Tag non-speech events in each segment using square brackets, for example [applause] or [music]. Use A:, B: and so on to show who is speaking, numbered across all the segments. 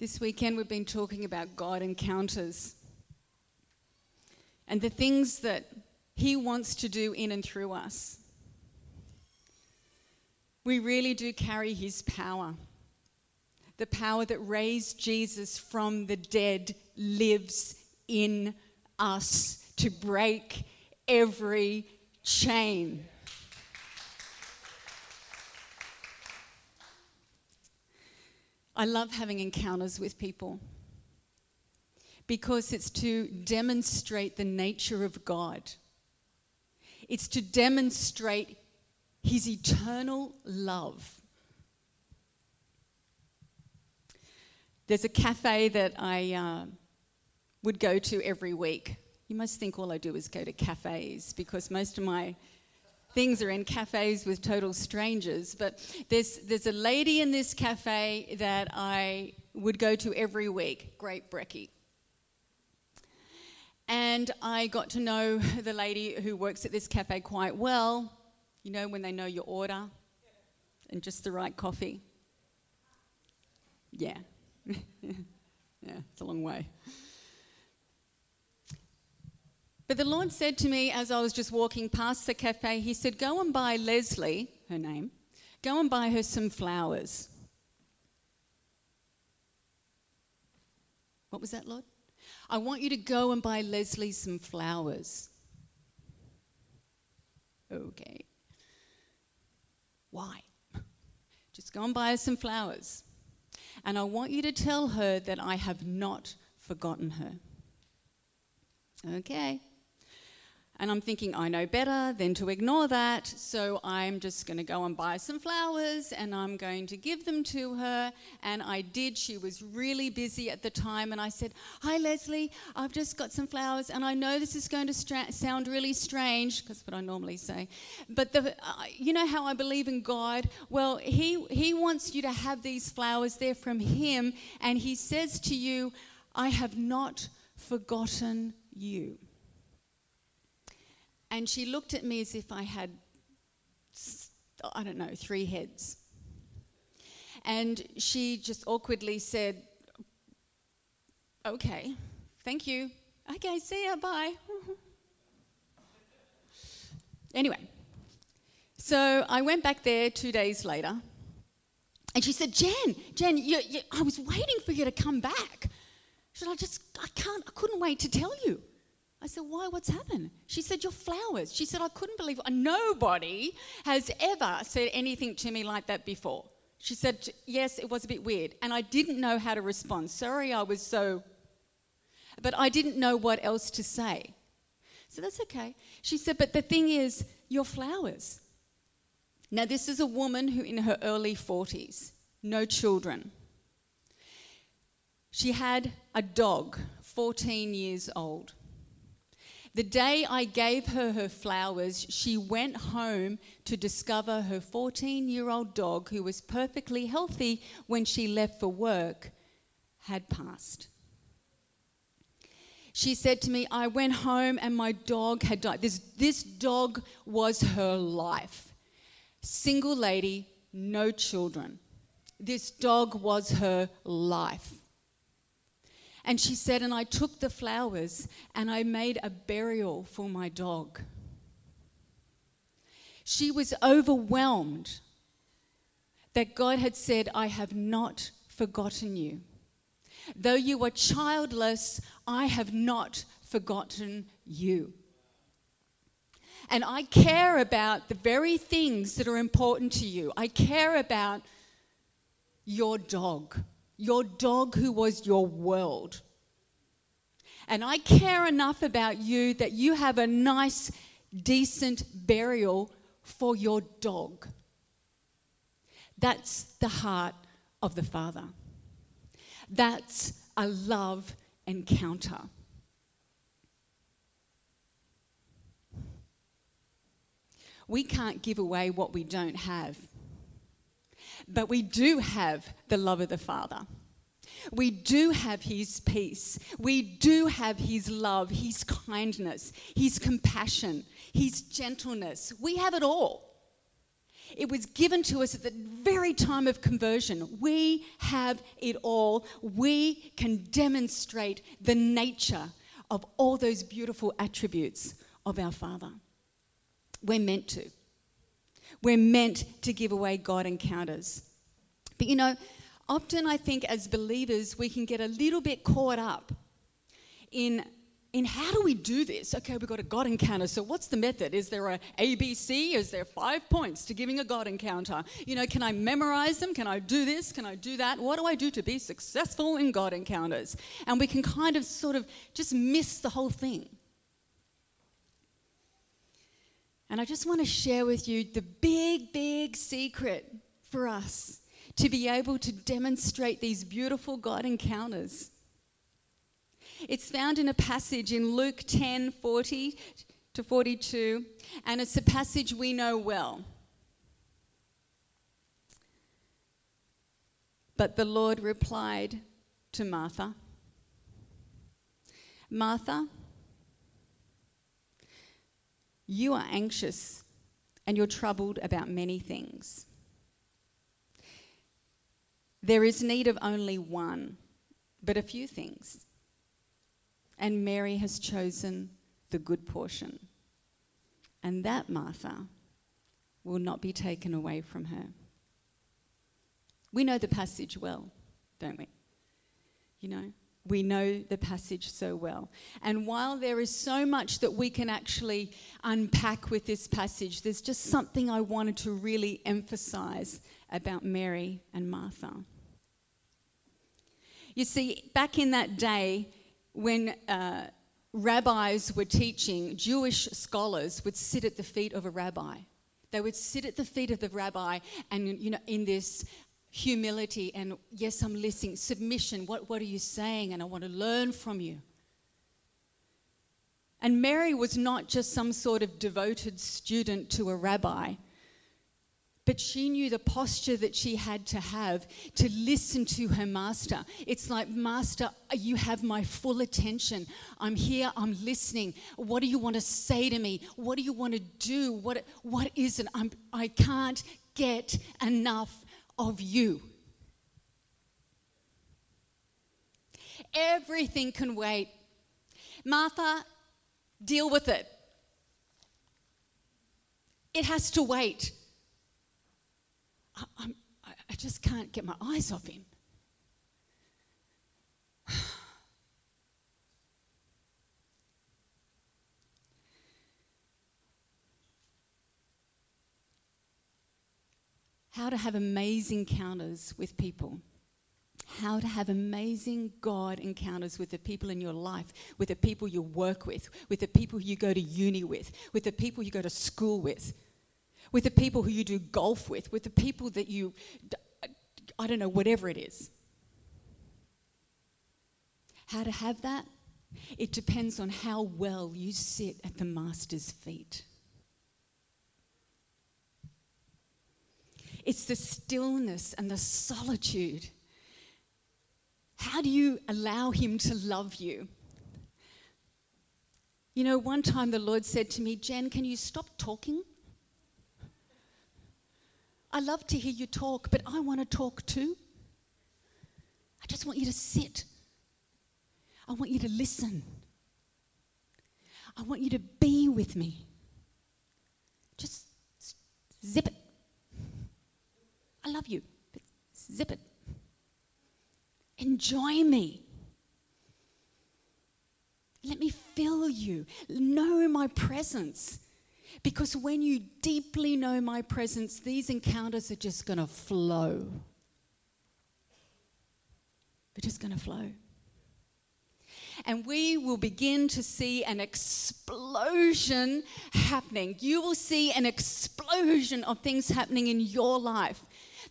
A: This weekend we've been talking about God encounters and the things that He wants to do in and through us. We really do carry His power. The power that raised Jesus from the dead lives in us to break every chain. I love having encounters with people because it's to demonstrate the nature of God. It's to demonstrate his eternal love. There's a cafe that I uh, would go to every week. You must think all I do is go to cafes because most of my things are in cafes with total strangers. But there's, there's a lady in this cafe that I would go to every week, Great Brekkie. And I got to know the lady who works at this cafe quite well. You know, when they know your order and just the right coffee. Yeah. [laughs] yeah, it's a long way. But the Lord said to me as I was just walking past the cafe, He said, Go and buy Leslie, her name, go and buy her some flowers. What was that, Lord? I want you to go and buy Leslie some flowers. Okay. Why? [laughs] Just go and buy her some flowers. And I want you to tell her that I have not forgotten her. Okay. And I'm thinking, I know better than to ignore that. So I'm just going to go and buy some flowers and I'm going to give them to her. And I did. She was really busy at the time. And I said, Hi, Leslie, I've just got some flowers. And I know this is going to stra- sound really strange, because what I normally say. But the, uh, you know how I believe in God? Well, he, he wants you to have these flowers. They're from Him. And He says to you, I have not forgotten you. And she looked at me as if I had, I don't know, three heads. And she just awkwardly said, Okay, thank you. Okay, see ya, bye. [laughs] anyway, so I went back there two days later. And she said, Jen, Jen, you, you, I was waiting for you to come back. She said, I just, I can't, I couldn't wait to tell you. I said, Why? What's happened? She said, Your flowers. She said, I couldn't believe it. Nobody has ever said anything to me like that before. She said, Yes, it was a bit weird. And I didn't know how to respond. Sorry, I was so. But I didn't know what else to say. So that's okay. She said, But the thing is, your flowers. Now, this is a woman who, in her early 40s, no children. She had a dog, 14 years old. The day I gave her her flowers, she went home to discover her 14 year old dog, who was perfectly healthy when she left for work, had passed. She said to me, I went home and my dog had died. This, this dog was her life. Single lady, no children. This dog was her life. And she said, and I took the flowers and I made a burial for my dog. She was overwhelmed that God had said, I have not forgotten you. Though you were childless, I have not forgotten you. And I care about the very things that are important to you. I care about your dog your dog who was your world. And I care enough about you that you have a nice, decent burial for your dog. That's the heart of the Father. That's a love encounter. We can't give away what we don't have. But we do have the love of the Father. We do have His peace. We do have His love, His kindness, His compassion, His gentleness. We have it all. It was given to us at the very time of conversion. We have it all. We can demonstrate the nature of all those beautiful attributes of our Father. We're meant to. We're meant to give away God encounters. But you know, often I think as believers, we can get a little bit caught up in in how do we do this? Okay, we've got a God encounter. So what's the method? Is there a ABC? Is there five points to giving a God encounter? You know, can I memorize them? Can I do this? Can I do that? What do I do to be successful in God encounters? And we can kind of sort of just miss the whole thing. And I just want to share with you the big, big secret for us to be able to demonstrate these beautiful God encounters. It's found in a passage in Luke 10 40 to 42, and it's a passage we know well. But the Lord replied to Martha Martha, you are anxious and you're troubled about many things. There is need of only one, but a few things. And Mary has chosen the good portion. And that, Martha, will not be taken away from her. We know the passage well, don't we? You know? We know the passage so well. And while there is so much that we can actually unpack with this passage, there's just something I wanted to really emphasize about Mary and Martha. You see, back in that day, when uh, rabbis were teaching, Jewish scholars would sit at the feet of a rabbi. They would sit at the feet of the rabbi and, you know, in this humility and yes, I'm listening, submission. What, what are you saying? And I want to learn from you. And Mary was not just some sort of devoted student to a rabbi, but she knew the posture that she had to have to listen to her master. It's like, Master, you have my full attention. I'm here, I'm listening. What do you want to say to me? What do you want to do? What, what is it? I'm, I can't get enough of you. Everything can wait. Martha, deal with it. It has to wait. I, I'm, I just can't get my eyes off him. [sighs] how to have amazing encounters with people. How to have amazing God encounters with the people in your life, with the people you work with, with the people you go to uni with, with the people you go to school with, with the people who you do golf with, with the people that you, I don't know, whatever it is. How to have that? It depends on how well you sit at the Master's feet. It's the stillness and the solitude. How do you allow Him to love you? You know, one time the Lord said to me, Jen, can you stop talking? I love to hear you talk, but I want to talk too. I just want you to sit. I want you to listen. I want you to be with me. Just zip it. I love you. But zip it. Enjoy me. Let me fill you. Know my presence. Because when you deeply know my presence, these encounters are just going to flow. They're just going to flow. And we will begin to see an explosion happening. You will see an explosion of things happening in your life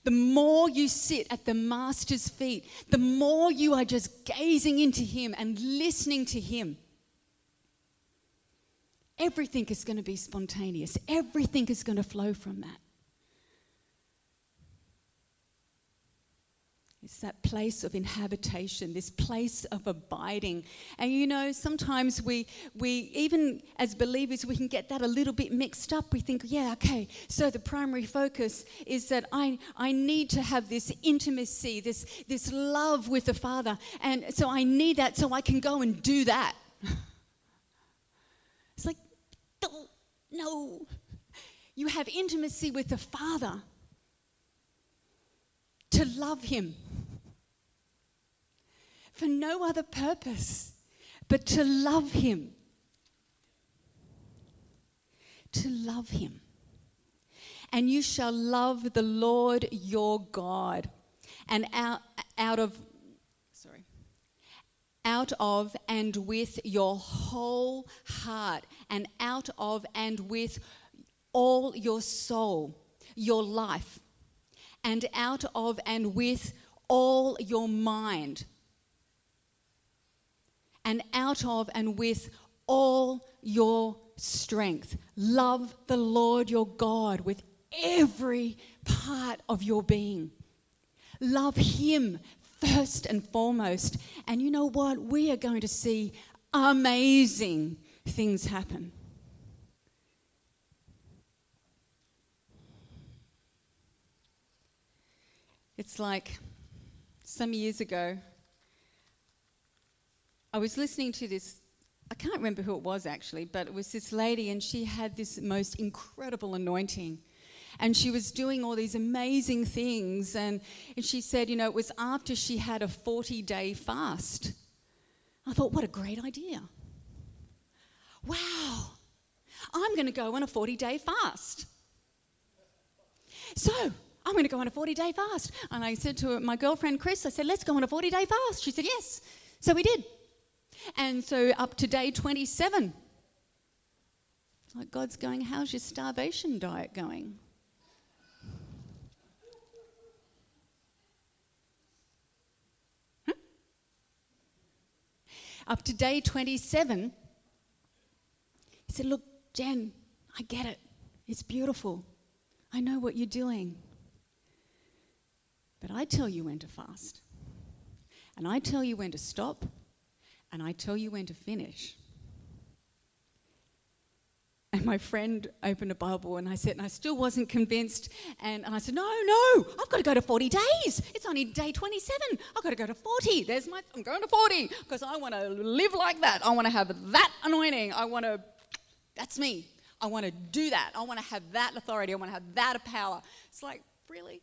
A: the more you sit at the Master's feet, the more you are just gazing into Him and listening to Him. Everything is going to be spontaneous, everything is going to flow from that. It's that place of inhabitation, this place of abiding. And you know, sometimes we, we, even as believers, we can get that a little bit mixed up. We think, yeah, okay, so the primary focus is that I, I need to have this intimacy, this, this love with the Father. And so I need that so I can go and do that. [laughs] It's like, no. You have intimacy with the Father to love Him for no other purpose but to love Him. To love Him. And you shall love the Lord your God. And out, out of, sorry, out of and with your whole heart, and out of and with all your soul, your life, and out of and with all your mind, and out of and with all your strength. Love the Lord your God with every part of your being. Love Him first and foremost. And you know what? We are going to see amazing things happen. It's like some years ago, I was listening to this. I can't remember who it was actually, but it was this lady, and she had this most incredible anointing. And she was doing all these amazing things. And, and she said, you know, it was after she had a 40 day fast. I thought, what a great idea. Wow, I'm going to go on a 40 day fast. So I'm going to go on a 40 day fast. And I said to my girlfriend Chris, I said, let's go on a 40 day fast. She said, yes. So we did. And so up to day 27. Like God's going, how's your starvation diet going? Hmm? Up to day 27, he said, Look, Jen, I get it. It's beautiful. I know what you're doing. But I tell you when to fast. And I tell you when to stop. And I tell you when to finish. And my friend opened a Bible and I said, and I still wasn't convinced. And, and I said, no, no, I've got to go to 40 days. It's only day 27. I've got to go to 40. There's my, I'm going to 40 because I want to live like that. I want to have that anointing. I want to, that's me. I want to do that. I want to have that authority. I want to have that power. It's like, really?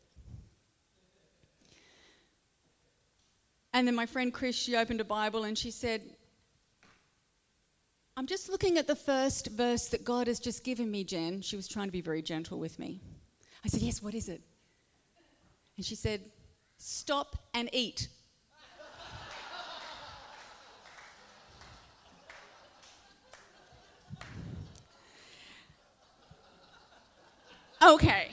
A: And then my friend Chris, she opened a Bible and she said, I'm just looking at the first verse that God has just given me, Jen. She was trying to be very gentle with me. I said, Yes, what is it? And she said, Stop and eat. okay.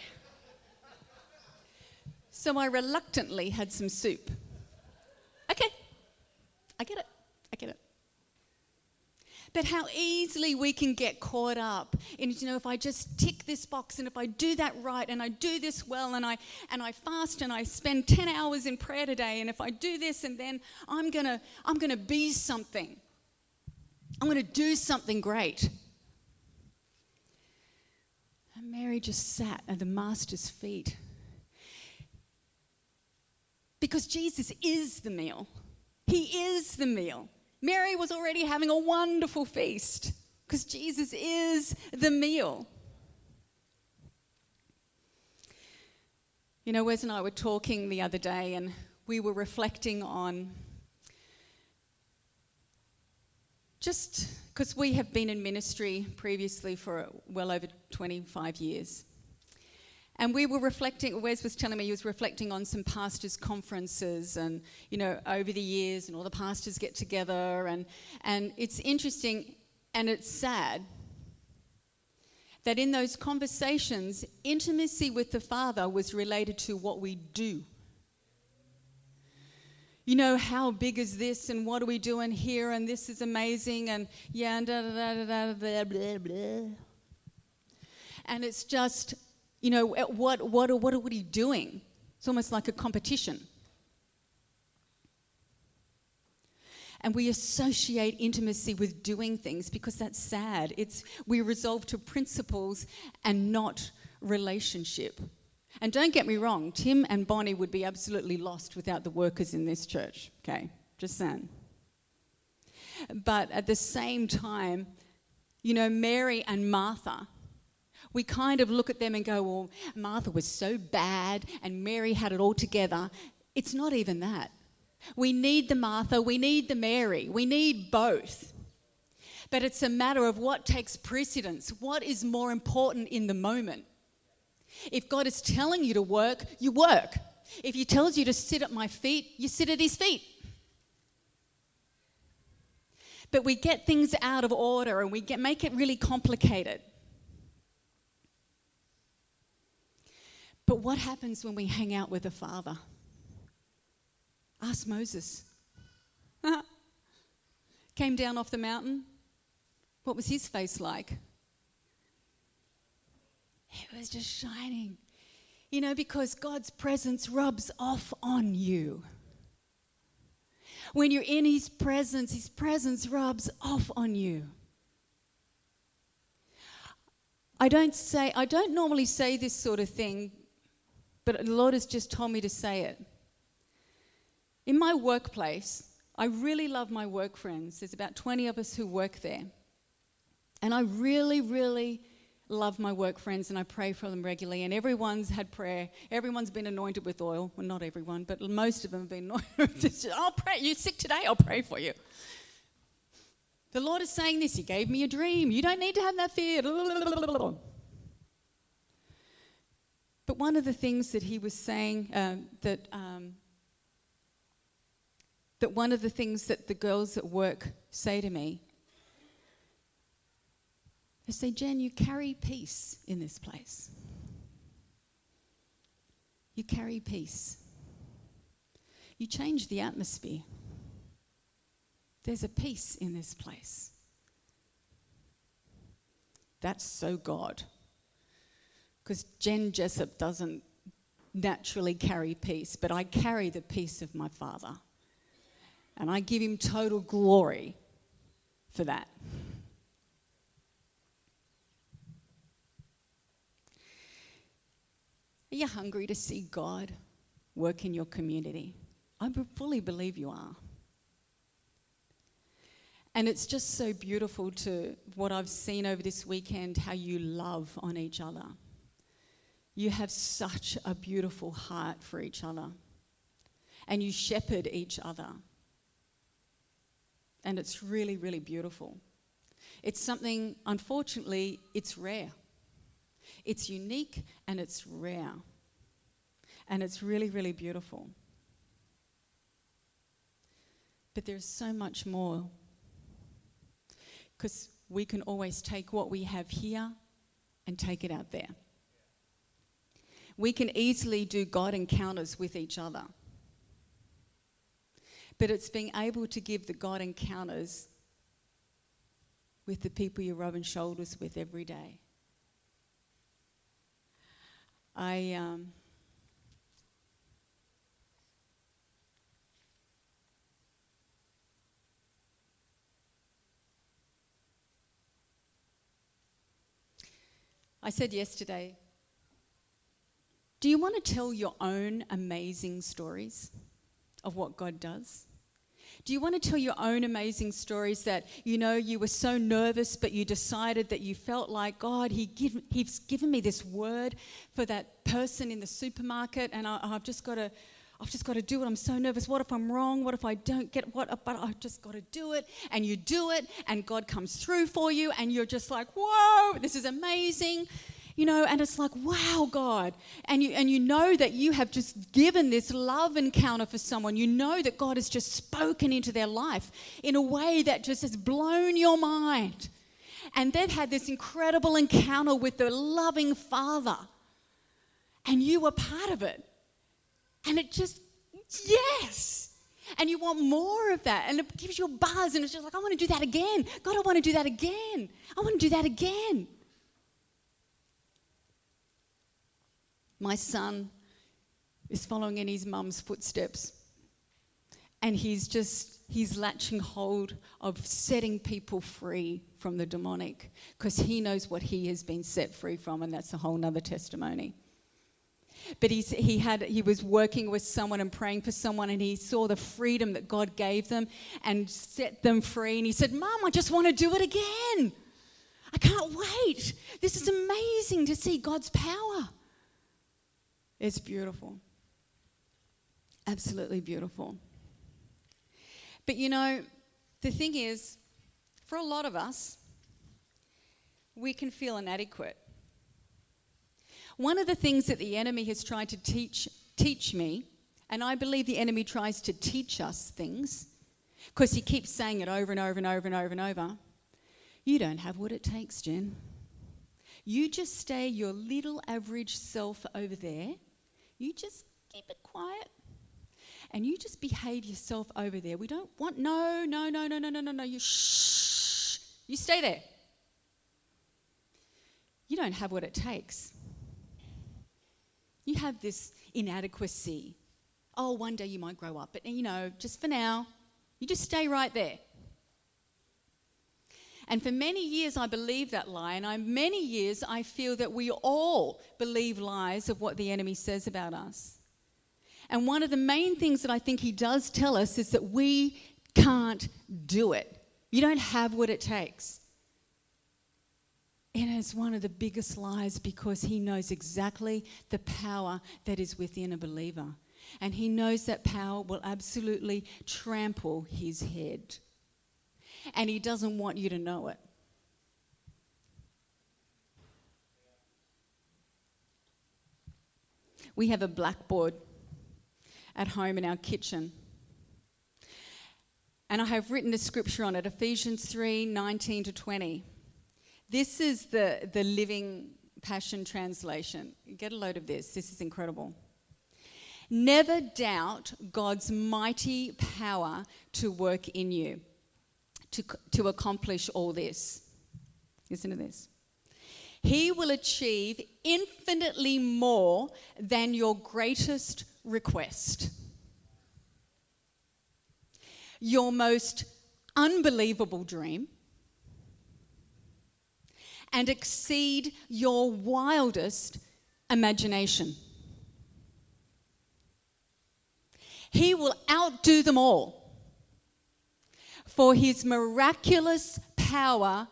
A: So I reluctantly had some soup. Okay, I get it. I get it. But how easily we can get caught up in, you know, if I just tick this box and if I do that right and I do this well and I and I fast and I spend 10 hours in prayer today and if I do this and then I'm gonna I'm gonna be something. I'm gonna do something great. And Mary just sat at the master's feet because Jesus is the meal. He is the meal. Mary was already having a wonderful feast because Jesus is the meal. You know, Wes and I were talking the other day and we were reflecting on just because we have been in ministry previously for well over 25 years. And we were reflecting, Wes was telling me he was reflecting on some pastors' conferences and, you know, over the years, and all the pastors get together. And, and it's interesting and it's sad that in those conversations, intimacy with the Father was related to what we do. You know, how big is this and what are we doing here and this is amazing and yeah, and da da da da da blah, blah. And it's just you know, what, what, what are we doing? It's almost like a competition. And we associate intimacy with doing things because that's sad. It's we resolve to principles and not relationship. And don't get me wrong, Tim and Bonnie would be absolutely lost without the workers in this church. Okay, just saying. But at the same time, you know, Mary and Martha, we kind of look at them and go, well, Martha was so bad and Mary had it all together. It's not even that. We need the Martha, we need the Mary, we need both. But it's a matter of what takes precedence, what is more important in the moment. If God is telling you to work, you work. If He tells you to sit at my feet, you sit at His feet. But we get things out of order and we get, make it really complicated. But what happens when we hang out with the Father? Ask Moses. [laughs] Came down off the mountain. What was his face like? It was just shining. You know, because God's presence rubs off on you. When you're in His presence, His presence rubs off on you. I don't say, I don't normally say this sort of thing, but the Lord has just told me to say it. In my workplace, I really love my work friends. There's about 20 of us who work there. And I really, really love my work friends and I pray for them regularly. And everyone's had prayer. Everyone's been anointed with oil. Well, not everyone, but most of them have been [laughs] anointed. I'll pray. You're sick today? I'll pray for you. The Lord is saying this. He gave me a dream. You don't need to have that fear. But one of the things that he was saying um, that um, that one of the things that the girls at work say to me they say, Jen, you carry peace in this place. You carry peace. You change the atmosphere. There's a peace in this place. That's so God. Because Jen Jessup doesn't naturally carry peace, but I carry the peace of my Father. And I give him total glory for that. Are you hungry to see God work in your community? I fully believe you are. And it's just so beautiful to what I've seen over this weekend how you love on each other. You have such a beautiful heart for each other. And you shepherd each other. And it's really, really beautiful. It's something, unfortunately, it's rare. It's unique and it's rare. And it's really, really beautiful. But there's so much more. Because we can always take what we have here and take it out there. We can easily do God encounters with each other but it's being able to give the God encounters with the people you're rubbing shoulders with every day. I. Um, I said yesterday, do you want to tell your own amazing stories? of what God does? Do you want to tell your own amazing stories that you know you were so nervous, but you decided that you felt like God, he give, He's given me this word for that person in the supermarket, and I, have just got to. I've just got to do it. I'm so nervous. What if I'm wrong? What if I don't get what? But I've just got to do it. And you do it, and God comes through for you, and you're just like, whoa, this is amazing you know and it's like wow god. And you and you know that you have just given this love encounter for someone. You know that god has just spoken into their life in a way that just has blown your mind. And they've had this incredible encounter with the loving father. And you were part of it. And it just yes. And you want more of that. And it gives you a buzz. And it's just like i want to do that again. God i want to do that again. I want to do that again My son is following in his mum's footsteps. And he's just, he's latching hold of setting people free from the demonic because he knows what he has been set free from, and that's a whole nother testimony. But he's, he, had, he was working with someone and praying for someone, and he saw the freedom that God gave them and set them free. And he said, Mom, I just want to do it again. I can't wait. This is amazing to see God's power. It's beautiful. Absolutely beautiful. But you know, the thing is, for a lot of us, we can feel inadequate. One of the things that the enemy has tried to teach, teach me, and I believe the enemy tries to teach us things, because he keeps saying it over and over and over and over and over. You don't have what it takes, Jen. You just stay your little average self over there. You just keep it quiet. And you just behave yourself over there. We don't want, no, no, no, no, no, no, no, no. You shh. You stay there. You don't have what it takes. You have this inadequacy. Oh, one day you might grow up, but you know, just for now, you just stay right there. And for many years, I believed that lie, and I, many years I feel that we all believe lies of what the enemy says about us. And one of the main things that I think he does tell us is that we can't do it. You don't have what it takes. And it's one of the biggest lies because he knows exactly the power that is within a believer. And he knows that power will absolutely trample his head. And he doesn't want you to know it. We have a blackboard at home in our kitchen. And I have written a scripture on it Ephesians 3 19 to 20. This is the, the Living Passion Translation. Get a load of this. This is incredible. Never doubt God's mighty power to work in you to, to accomplish all this. Listen to this. He will achieve infinitely more than your greatest request. Your most unbelievable dream and exceed your wildest imagination. He will outdo them all, for his miraculous power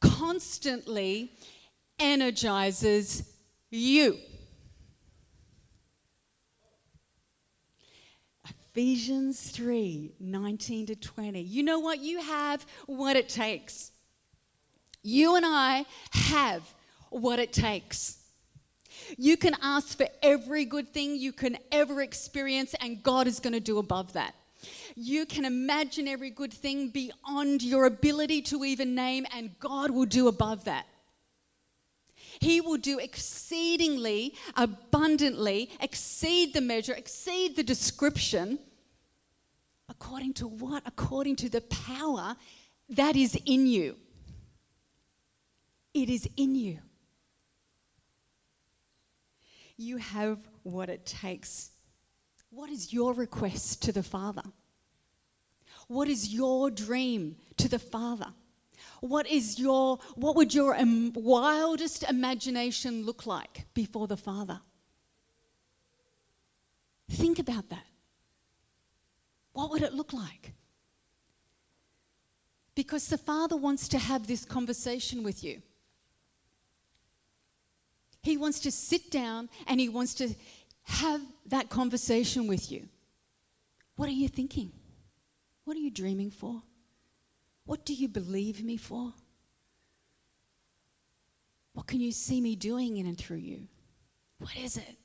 A: constantly energizes you. Ephesians 3 19 to 20. You know what? You have what it takes. You and I have what it takes. You can ask for every good thing you can ever experience, and God is going to do above that. You can imagine every good thing beyond your ability to even name, and God will do above that. He will do exceedingly, abundantly, exceed the measure, exceed the description. According to what? According to the power that is in you. It is in you. You have what it takes. What is your request to the Father? What is your dream to the Father? What is your what would your wildest imagination look like before the Father? Think about that. What would it look like? Because the Father wants to have this conversation with you. He wants to sit down and he wants to have that conversation with you. What are you thinking? What are you dreaming for? What do you believe me for? What can you see me doing in and through you? What is it?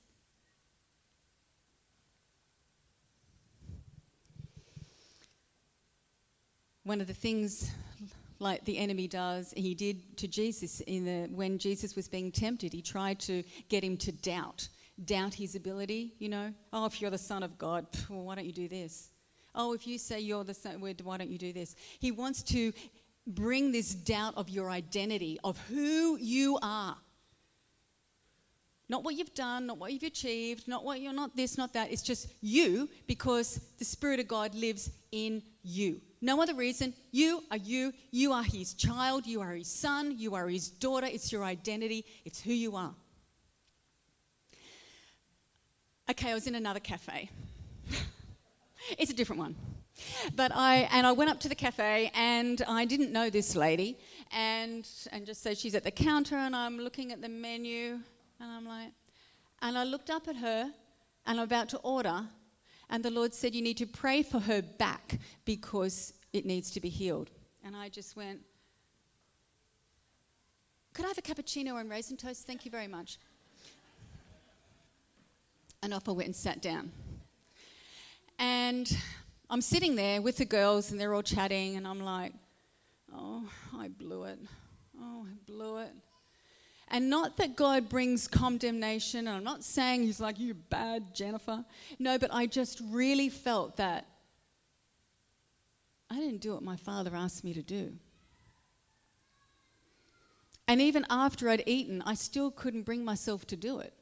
A: One of the things like the enemy does, he did to Jesus in the, when Jesus was being tempted. He tried to get him to doubt, doubt his ability. You know, oh, if you're the Son of God, well, why don't you do this? Oh, if you say you're the Son, why don't you do this? He wants to bring this doubt of your identity, of who you are. Not what you've done, not what you've achieved, not what you're not this, not that. It's just you because the Spirit of God lives in you. No other reason. You are you. You are His child. You are His son. You are His daughter. It's your identity. It's who you are. Okay, I was in another cafe. [laughs] it's a different one. But I and I went up to the cafe and I didn't know this lady and and just said she's at the counter and I'm looking at the menu and I'm like, and I looked up at her and I'm about to order, and the Lord said, You need to pray for her back because it needs to be healed. And I just went, Could I have a cappuccino and raisin toast? Thank you very much. And off I went and sat down. And I'm sitting there with the girls, and they're all chatting, and I'm like, Oh, I blew it. Oh, I blew it. And not that God brings condemnation, and I'm not saying He's like, you bad Jennifer. No, but I just really felt that I didn't do what my father asked me to do. And even after I'd eaten, I still couldn't bring myself to do it.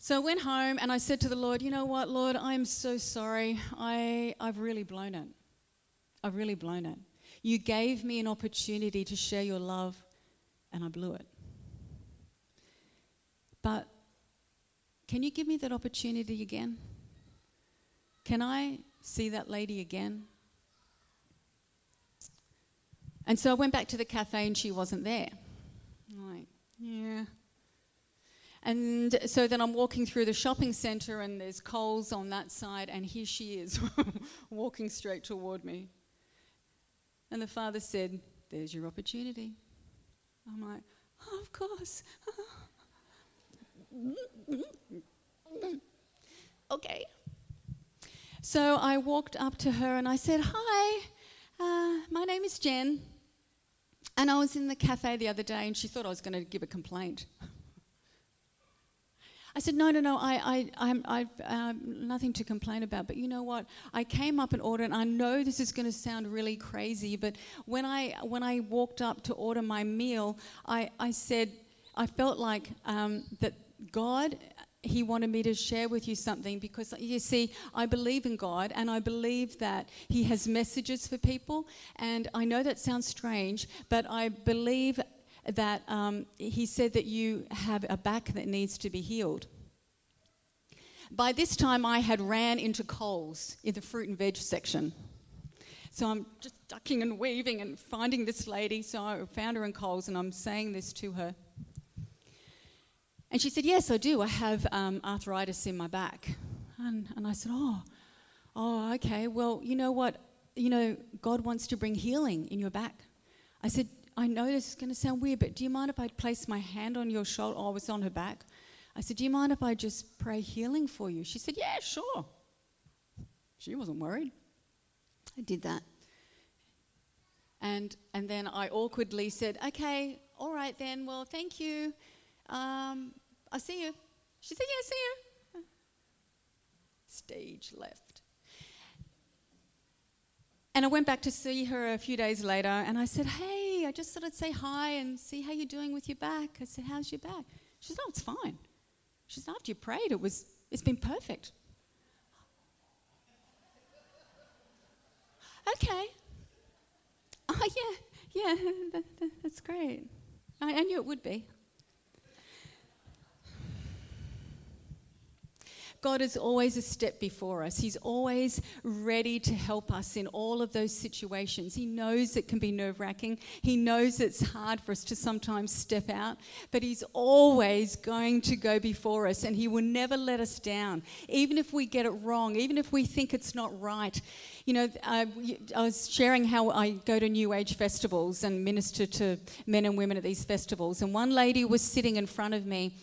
A: So I went home and I said to the Lord, You know what, Lord, I'm so sorry. I, I've really blown it. I've really blown it. You gave me an opportunity to share your love and I blew it. But can you give me that opportunity again? Can I see that lady again? And so I went back to the cafe and she wasn't there. I'm like, yeah. And so then I'm walking through the shopping centre and there's Coles on that side, and here she is [laughs] walking straight toward me. And the father said, There's your opportunity. I'm like, oh, of course. [laughs] okay. So I walked up to her and I said, Hi, uh, my name is Jen. And I was in the cafe the other day and she thought I was going to give a complaint. [laughs] I said, no, no, no, I, I, I'm, I've um, nothing to complain about. But you know what? I came up and ordered, and I know this is going to sound really crazy, but when I, when I walked up to order my meal, I, I said, I felt like um, that God he wanted me to share with you something because you see, I believe in God and I believe that He has messages for people. And I know that sounds strange, but I believe that um, he said that you have a back that needs to be healed. By this time, I had ran into Coles in the fruit and veg section. So I'm just ducking and weaving and finding this lady. So I found her in Coles and I'm saying this to her. And she said, Yes, I do. I have um, arthritis in my back. And, and I said, Oh, oh, okay. Well, you know what? You know, God wants to bring healing in your back. I said, I know this is going to sound weird, but do you mind if I place my hand on your shoulder? Oh, I was on her back. I said, Do you mind if I just pray healing for you? She said, Yeah, sure. She wasn't worried. I did that. And, and then I awkwardly said, Okay, all right then, well, thank you. Um, I'll see you. She said, Yeah, see you. Stage left. And I went back to see her a few days later and I said, Hey, I just thought I'd say hi and see how you're doing with your back. I said, How's your back? She said, Oh, it's fine. She said, After you prayed, it was, it's been perfect. Okay. Oh, yeah, yeah, [laughs] that, that, that's great. I, I knew it would be. God is always a step before us. He's always ready to help us in all of those situations. He knows it can be nerve wracking. He knows it's hard for us to sometimes step out, but He's always going to go before us and He will never let us down, even if we get it wrong, even if we think it's not right. You know, I, I was sharing how I go to New Age festivals and minister to men and women at these festivals, and one lady was sitting in front of me,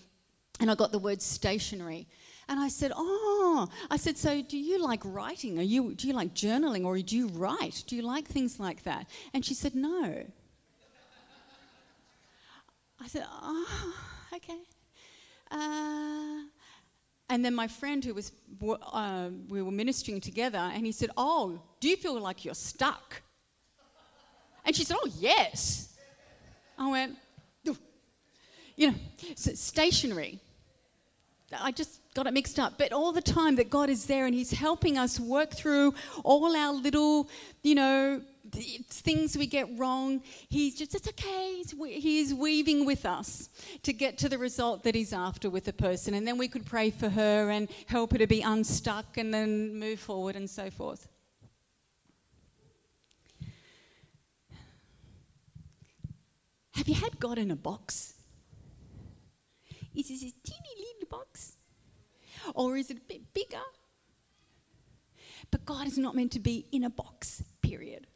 A: and I got the word stationary. And I said, Oh, I said, so do you like writing? Are you, do you like journaling or do you write? Do you like things like that? And she said, No. I said, Oh, okay. Uh, and then my friend who was, uh, we were ministering together, and he said, Oh, do you feel like you're stuck? And she said, Oh, yes. I went, you know, stationary. I just got it mixed up. But all the time that God is there and He's helping us work through all our little, you know, things we get wrong. He's just, it's okay. He's, weaving with us to get to the result that He's after with the person. And then we could pray for her and help her to be unstuck and then move forward and so forth. Have you had God in a box? Is this a teeny little box? Or is it a bit bigger? But God is not meant to be in a box, period.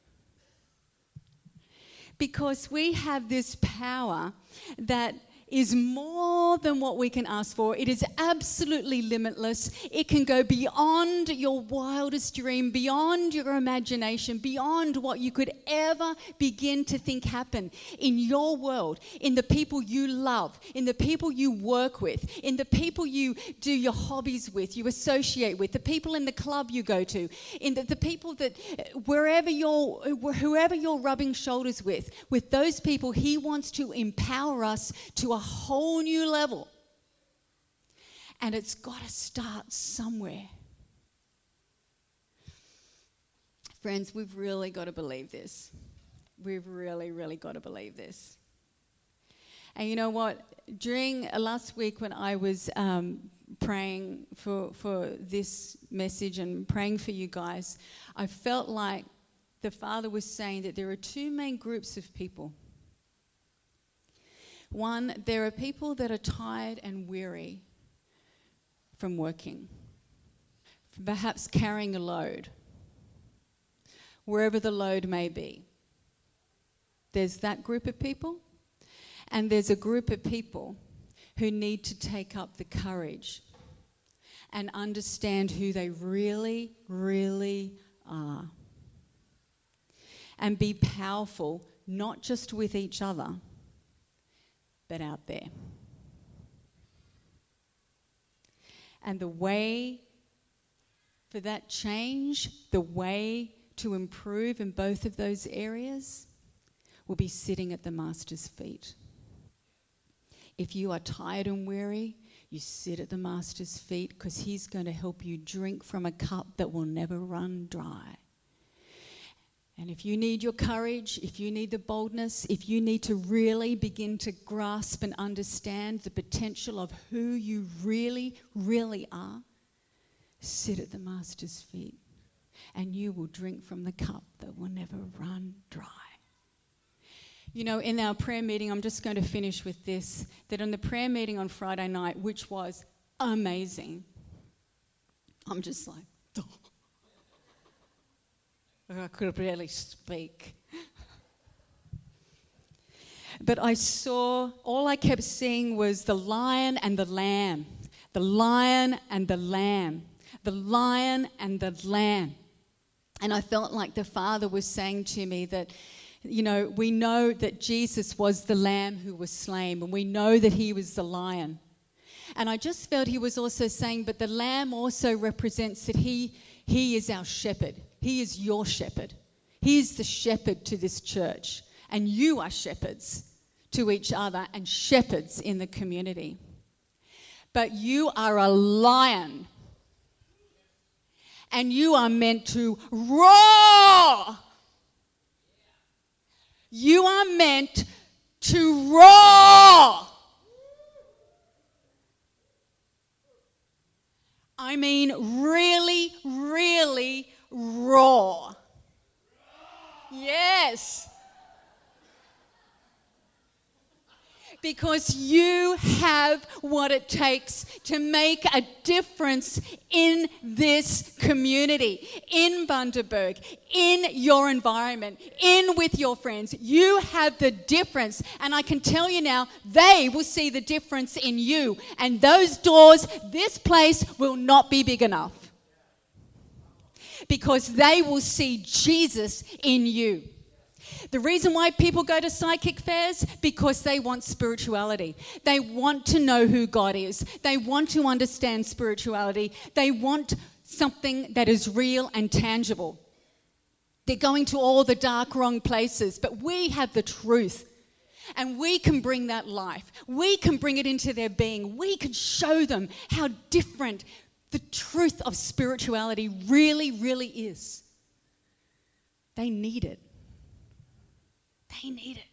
A: Because we have this power that is more than what we can ask for. It is absolutely limitless. It can go beyond your wildest dream, beyond your imagination, beyond what you could ever begin to think happen in your world, in the people you love, in the people you work with, in the people you do your hobbies with, you associate with, the people in the club you go to, in the, the people that uh, wherever you're, whoever you're rubbing shoulders with, with those people, He wants to empower us to whole new level. And it's got to start somewhere. Friends, we've really got to believe this. We've really, really got to believe this. And you know what? During uh, last week, when I was um, praying for, for this message and praying for you guys, I felt like the Father was saying that there are two main groups of people one, there are people that are tired and weary from working, perhaps carrying a load, wherever the load may be. There's that group of people, and there's a group of people who need to take up the courage and understand who they really, really are. And be powerful, not just with each other but out there. And the way for that change, the way to improve in both of those areas, will be sitting at the Master's feet. If you are tired and weary, you sit at the Master's feet because He's going to help you drink from a cup that will never run dry. And if you need your courage, if you need the boldness, if you need to really begin to grasp and understand the potential of who you really, really are, sit at the Master's feet and you will drink from the cup that will never run dry. You know, in our prayer meeting, I'm just going to finish with this that in the prayer meeting on Friday night, which was amazing, I'm just like. I could barely speak. But I saw, all I kept seeing was the lion and the lamb, the lion and the lamb, the lion and the lamb. And I felt like the Father was saying to me that, you know, we know that Jesus was the lamb who was slain, and we know that he was the lion. And I just felt he was also saying, but the lamb also represents that he, he is our shepherd. He is your shepherd. He is the shepherd to this church. And you are shepherds to each other and shepherds in the community. But you are a lion. And you are meant to roar. You are meant to roar. I mean, really, really roar. Yes. because you have what it takes to make a difference in this community, in Bundaberg, in your environment, in with your friends. You have the difference. And I can tell you now, they will see the difference in you. And those doors, this place will not be big enough because they will see Jesus in you. The reason why people go to psychic fairs because they want spirituality. They want to know who God is. They want to understand spirituality. They want something that is real and tangible. They're going to all the dark wrong places, but we have the truth. And we can bring that life. We can bring it into their being. We can show them how different the truth of spirituality really, really is. They need it. They need it.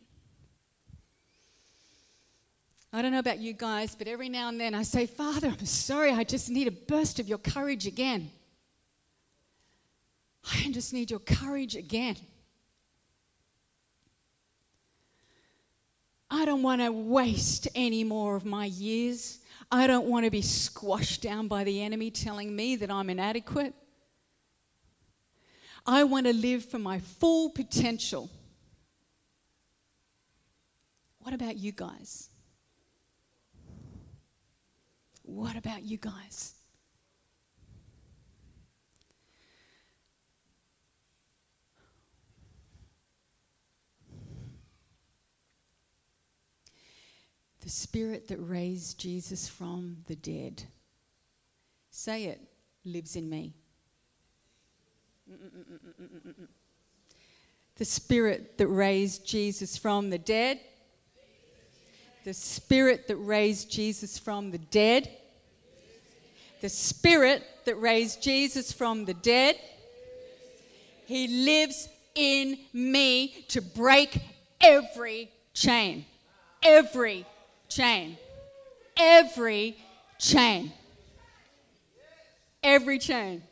A: I don't know about you guys, but every now and then I say, Father, I'm sorry, I just need a burst of your courage again. I just need your courage again. I don't want to waste any more of my years. I don't want to be squashed down by the enemy telling me that I'm inadequate. I want to live for my full potential. What about you guys? What about you guys? The spirit that raised Jesus from the dead, say it, lives in me. The spirit that raised Jesus from the dead, the spirit that raised Jesus from the dead, the spirit that raised Jesus from the dead, he lives in me to break every chain. Every chain. Every chain. Every chain.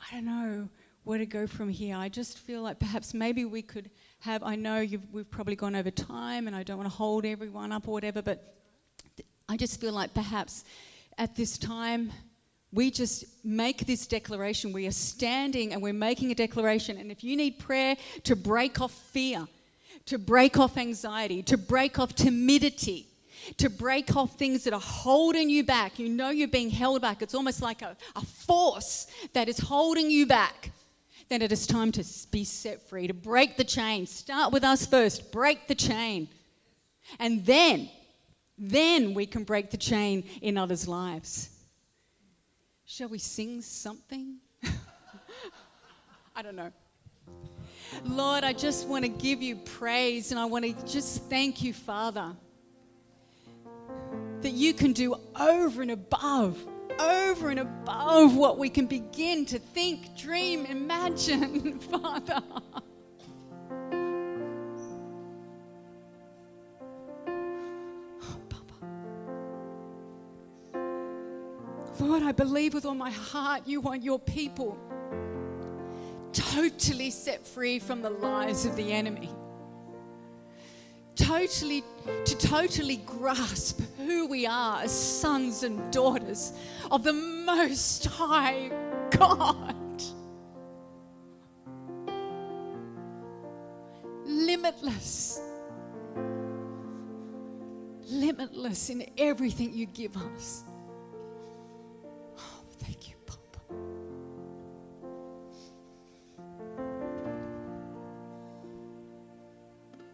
A: I don't know where to go from here. I just feel like perhaps maybe we could have, I know we've probably gone over time and I don't want to hold everyone up or whatever, but I just feel like perhaps at this time, we just make this declaration. We are standing and we're making a declaration. And if you need prayer to break off fear, to break off anxiety, to break off timidity, to break off things that are holding you back. You know you're being held back. It's almost like a, a force that is holding you back. Then it is time to be set free, to break the chain. Start with us first, break the chain. And then, then we can break the chain in others' lives. Shall we sing something? [laughs] I don't know. Lord, I just want to give you praise and I want to just thank you, Father, that you can do over and above, over and above what we can begin to think, dream, imagine, [laughs] Father. Lord, I believe with all my heart you want your people totally set free from the lies of the enemy. Totally, to totally grasp who we are as sons and daughters of the Most High God. Limitless. Limitless in everything you give us.